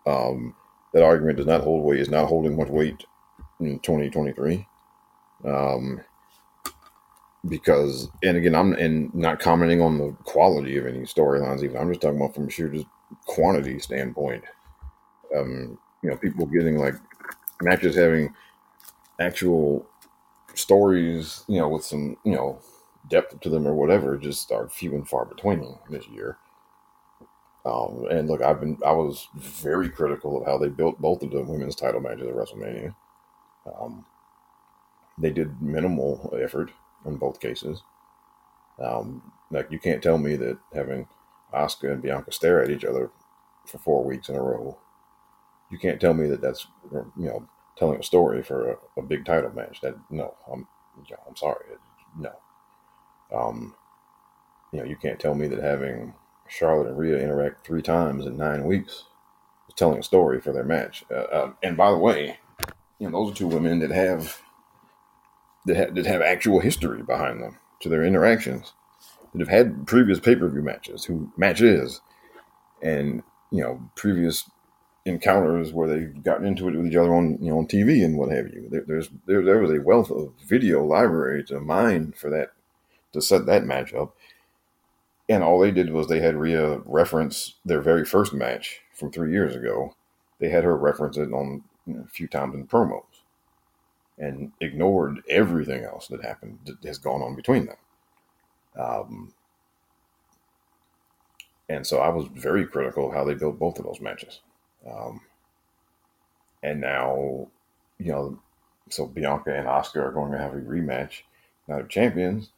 Um, that argument does not hold weight. Is not holding much weight in 2023. Um, because, and again, I'm and not commenting on the quality of any storylines. Even I'm just talking about from a sheer just quantity standpoint. Um, you know, people getting like matches having actual stories, you know, with some you know depth to them or whatever, just are few and far between this year. Um, and look, I've been I was very critical of how they built both of the women's title matches at WrestleMania. Um, they did minimal effort in both cases. Um, like you can't tell me that having Asuka and Bianca stare at each other for four weeks in a row, you can't tell me that that's you know telling a story for a, a big title match. That no, I'm I'm sorry, no. Um, you know, you can't tell me that having Charlotte and Rhea interact three times in nine weeks telling a story for their match. Uh, uh, and by the way, you know, those are two women that have that have, that have actual history behind them to their interactions that have had previous pay per view matches, who matches, and you know previous encounters where they've gotten into it with each other on you know on TV and what have you. There, there's there, there was a wealth of video library to mine for that to set that match up. And all they did was they had Rhea reference their very first match from three years ago. They had her reference it on you know, a few times in promos and ignored everything else that happened that has gone on between them. Um, and so I was very critical of how they built both of those matches. Um, and now, you know, so Bianca and Asuka are going to have a rematch, now they're champions,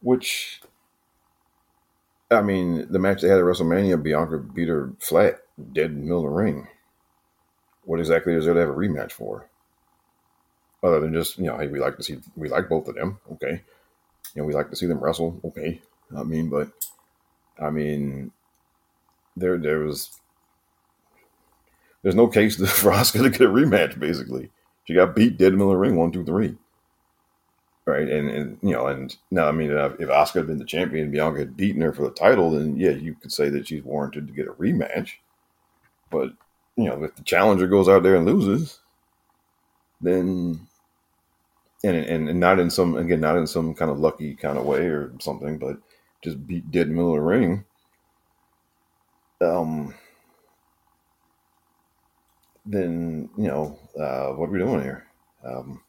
which I mean, the match they had at WrestleMania, Bianca beat her flat, dead in the middle of the ring. What exactly is there to have a rematch for? Other than just, you know, hey, we like to see, we like both of them. Okay. You know, we like to see them wrestle. Okay. I mean, but, I mean, there, there was, there's no case (laughs) for Asuka to get a rematch, basically. She got beat dead in the middle of the ring, one, two, three right? And, and you know, and now I mean, if Asuka had been the champion, and Bianca had beaten her for the title, then yeah, you could say that she's warranted to get a rematch. But you know, if the challenger goes out there and loses, then and and, and not in some again, not in some kind of lucky kind of way or something, but just beat dead in the middle of the ring. Um. Then you know uh, what are we doing here? Um,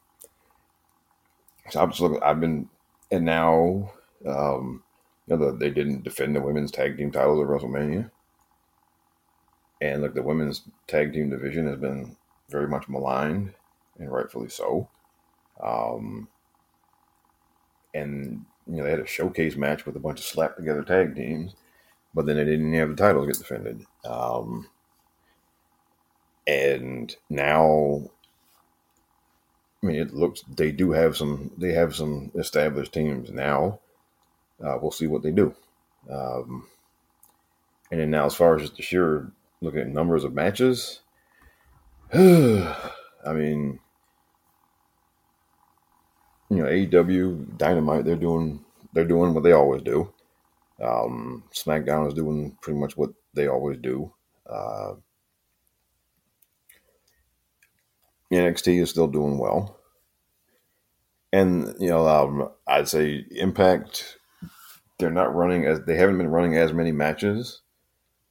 so I'm just looking. I've been, and now, um, you know, the, they didn't defend the women's tag team titles at WrestleMania, and look, the women's tag team division has been very much maligned, and rightfully so. Um, and you know, they had a showcase match with a bunch of slap together tag teams, but then they didn't have the titles get defended. Um, and now I mean, it looks they do have some they have some established teams now. Uh, we'll see what they do. Um, and then now, as far as just the sheer looking at numbers of matches, (sighs) I mean, you know, AEW Dynamite they're doing they're doing what they always do. Um, SmackDown is doing pretty much what they always do. Uh, NXT is still doing well. And, you know, um, I'd say Impact, they're not running as, they haven't been running as many matches,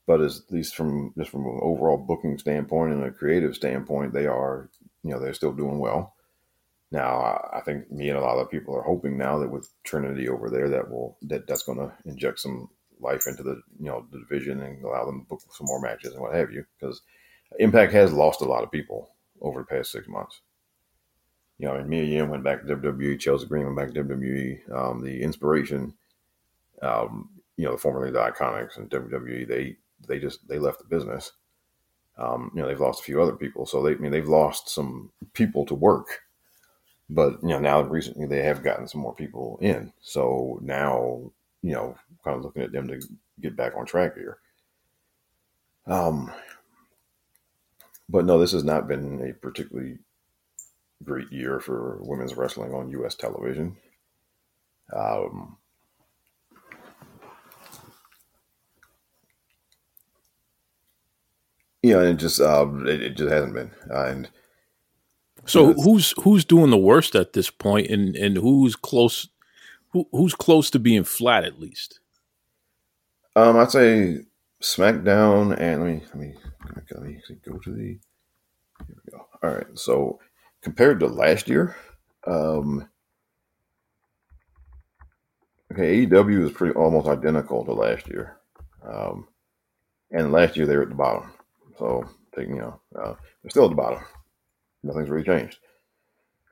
but at least from just from an overall booking standpoint and a creative standpoint, they are, you know, they're still doing well. Now, I think me and a lot of people are hoping now that with Trinity over there, that will that that's going to inject some life into the you know the division and allow them to book some more matches and what have you. Because Impact has lost a lot of people over the past six months. You know, and Mia Yim went back to WWE, Chelsea Green went back to WWE. Um, the IInspiration, um, you know, the formerly the Iconics and WWE, they they just they left the business. Um, you know, they've lost a few other people, so they I mean they've lost some people to work. But you know, now recently they have gotten some more people in, so now you know, kind of looking at them to get back on track here. Um, but no, this has not been a particularly great year for women's wrestling on U.S. television. Um, you know, it just um, it, it just hasn't been. Uh, and So you know, who's who's doing the worst at this point, and and who's close? Who, who's close to being flat at least? um, I'd say SmackDown and let me let me let me go to the. Here we go. All right, so compared to last year, um, okay, AEW is pretty almost identical to last year, um, and last year they were at the bottom. So they, you know, uh, they're still at the bottom. Nothing's really changed.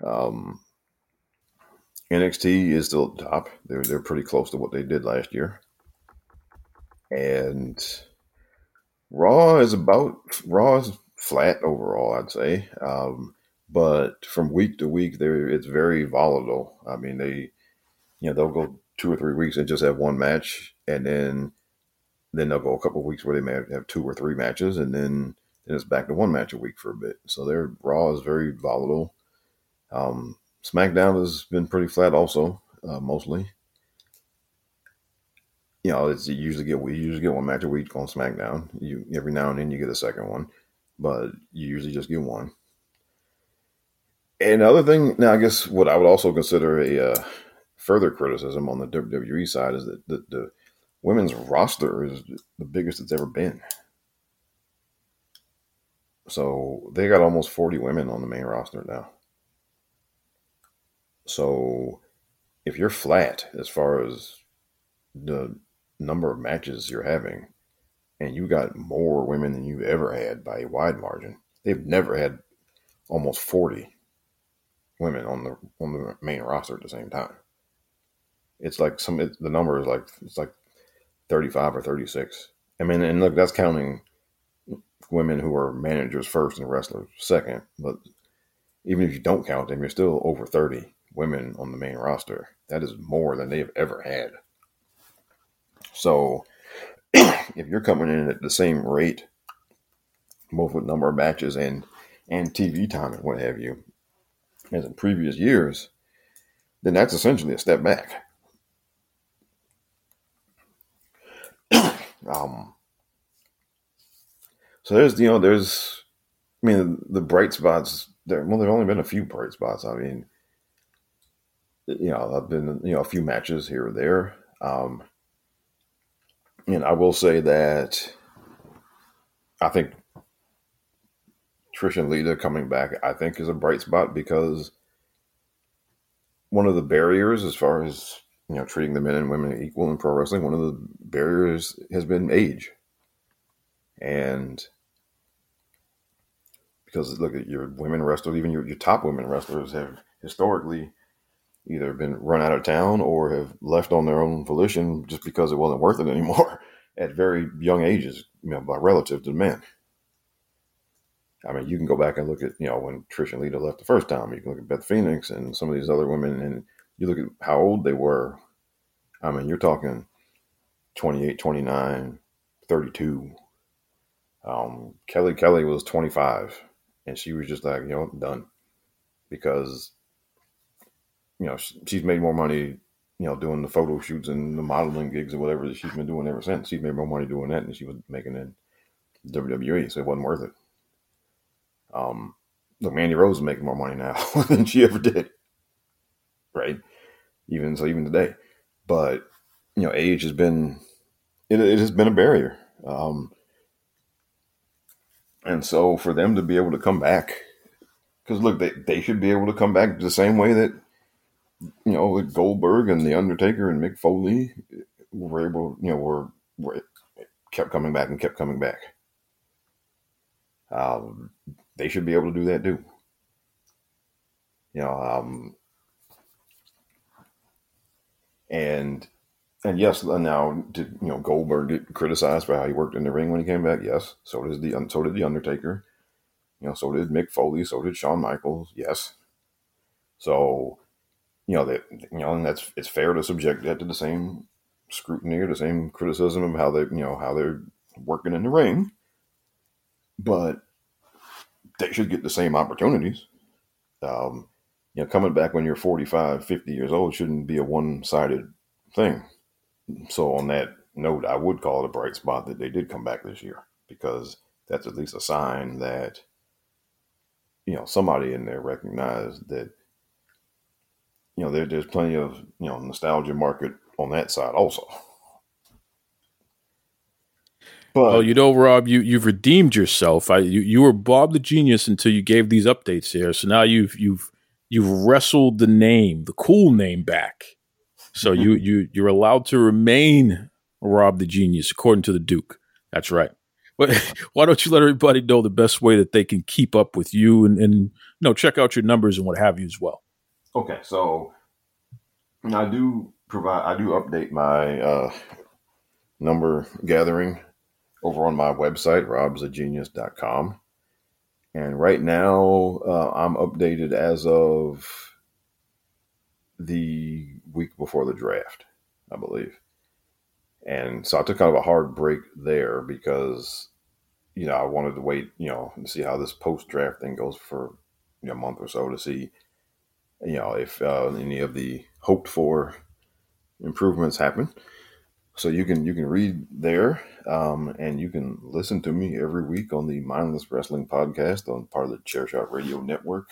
Um, NXT is still at the top. They're they're pretty close to what they did last year, and Raw is about Raw is flat overall. I'd say, um, but from week to week, there it's very volatile. I mean, they you know they'll go two or three weeks and just have one match, and then then they'll go a couple weeks where they may have two or three matches, and then then it's back to one match a week for a bit. So their Raw is very volatile. Um, SmackDown has been pretty flat, also uh, mostly. You know, it's you usually get we usually get one match a week on SmackDown. You every now and then you get a second one, but you usually just get one. And thing, now I guess what I would also consider a uh, further criticism on the WWE side is that the, the women's roster is the biggest it's ever been. So they got almost 40 women on the main roster now. So if you're flat as far as the number of matches you're having, and you got more women than you've ever had by a wide margin, they've never had almost 40 women on the on the main roster at the same time. It's like some it, the number is like it's like 35 or 36. I mean, and look, that's counting women who are managers first and wrestlers second. But even if you don't count them, you're still over 30 women on the main roster. That is more than they have ever had. So (clears throat) if you're coming in at the same rate, both with number of matches and and TV time and what have you, as in previous years, then that's essentially a step back. (clears throat) um, so there's you know there's I mean the bright spots there. Well, there's only been a few bright spots. I mean, you know, I've been you know a few matches here or there. Um, and I will say that I think Trish and Lita coming back, I think, is a bright spot because one of the barriers, as far as you know, treating the men and women equal in pro wrestling, one of the barriers has been age, and because look at your women wrestlers, even your, your top women wrestlers have historically either been run out of town or have left on their own volition just because it wasn't worth it anymore (laughs) at very young ages, you know, by relative to men. I mean, you can go back and look at, you know, when Trish and Lita left the first time. You can look at Beth Phoenix and some of these other women, and you look at how old they were. I mean, you're talking 28, 29, 32. Um, Kelly Kelly was 25, and she was just like, you know, done. Because, you know, she's made more money, you know, doing the photo shoots and the modeling gigs or whatever that she's been doing ever since. She's made more money doing that than she was making in WWE, so it wasn't worth it. Um, look, Mandy Rose is making more money now (laughs) than she ever did, right? Even so, even today. But you know, age has been it, it has been a barrier, um, and so for them to be able to come back, because look, they they should be able to come back the same way that you know with Goldberg and the Undertaker and Mick Foley were able, you know, were, were kept coming back and kept coming back. Um, they should be able to do that too. You know, um, and and yes, now did you know Goldberg get criticized for how he worked in the ring when he came back? Yes, so did the so did the Undertaker. You know, so did Mick Foley, so did Shawn Michaels. Yes, so you know that you know, and that's it's fair to subject that to the same scrutiny or the same criticism of how they you know how they're working in the ring, but they should get the same opportunities. Um, you know, coming back when you're 45, 50 years old shouldn't be a one sided thing. So, on that note, I would call it a bright spot that they did come back this year because that's at least a sign that, you know, somebody in there recognized that, you know, there, there's plenty of, you know, nostalgia market on that side also. But well, you know, Rob, you you've redeemed yourself. I you, you were Bob the genius until you gave these updates here. So now you've you've you've wrestled the name, the cool name back. So (laughs) you you you're allowed to remain Rob the genius according to the Duke. That's right. But (laughs) why don't you let everybody know the best way that they can keep up with you and, and you know check out your numbers and what have you as well? Okay, so I do provide I do update my uh, number gathering over on my website, robsagenius.com. And right now, uh, I'm updated as of the week before the draft, I believe. And so I took kind of a hard break there because, you know, I wanted to wait, you know, to see how this post draft thing goes for you know, a month or so to see, you know, if uh, any of the hoped for improvements happen. So you can you can read there, um, and you can listen to me every week on the Mindless Wrestling podcast on part of the Chairshot Radio Network.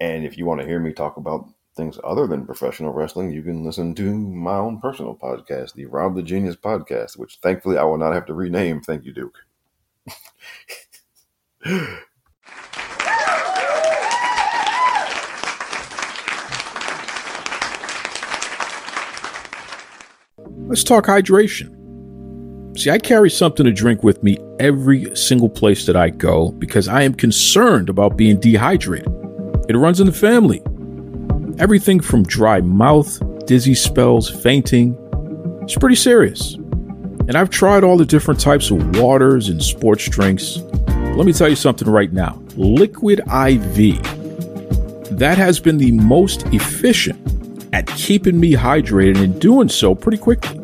And if you want to hear me talk about things other than professional wrestling, you can listen to my own personal podcast, the Rob the Genius podcast, which thankfully I will not have to rename. Thank you, Duke. (laughs) Let's talk hydration. See, I carry something to drink with me every single place that I go because I am concerned about being dehydrated. It runs in the family. Everything from dry mouth, dizzy spells, fainting, It's pretty serious. And I've tried all the different types of waters and sports drinks. Let me tell you something right now Liquid IV. That has been the most efficient at keeping me hydrated and doing so pretty quickly.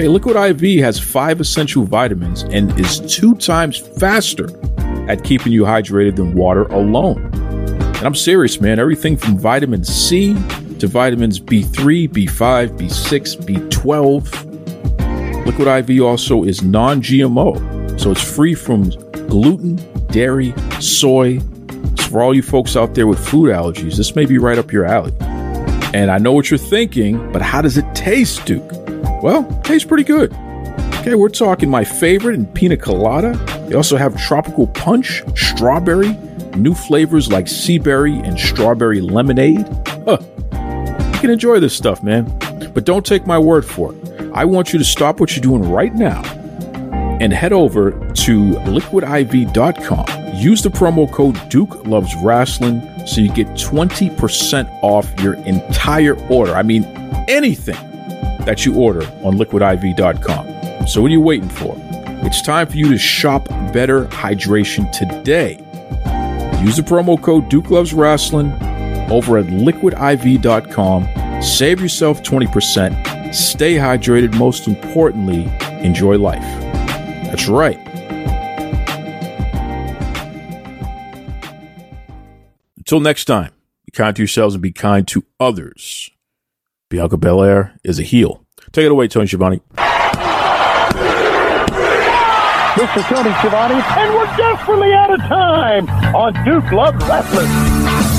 Okay, Liquid IV has five essential vitamins and is two times faster at keeping you hydrated than water alone. And I'm serious, man. Everything from vitamin C to vitamins B3, B5, B6, B12. Liquid IV also is non GMO, so it's free from gluten, dairy, soy. So for all you folks out there with food allergies, this may be right up your alley. And I know what you're thinking, but how does it taste, Duke? Well, tastes pretty good. Okay, we're talking my favorite in pina colada. They also have tropical punch, strawberry, new flavors like sea berry and strawberry lemonade. Huh. You can enjoy this stuff, man. But don't take my word for it. I want you to stop what you're doing right now and head over to liquidiv.com. Use the promo code Duke Loves Rasslin so you get 20% off your entire order. I mean, anything that you order on liquidiv.com. So, what are you waiting for? It's time for you to shop better hydration today. Use the promo code Duke Loves Rasslin over at liquidiv.com. Save yourself 20%. Stay hydrated. Most importantly, enjoy life. That's right. Until next time, be kind to yourselves and be kind to others. Bianca Belair is a heel. Take it away, Tony Schiavone. This is Tony Schiavone, and we're desperately out of time on Duke Love Rasslin.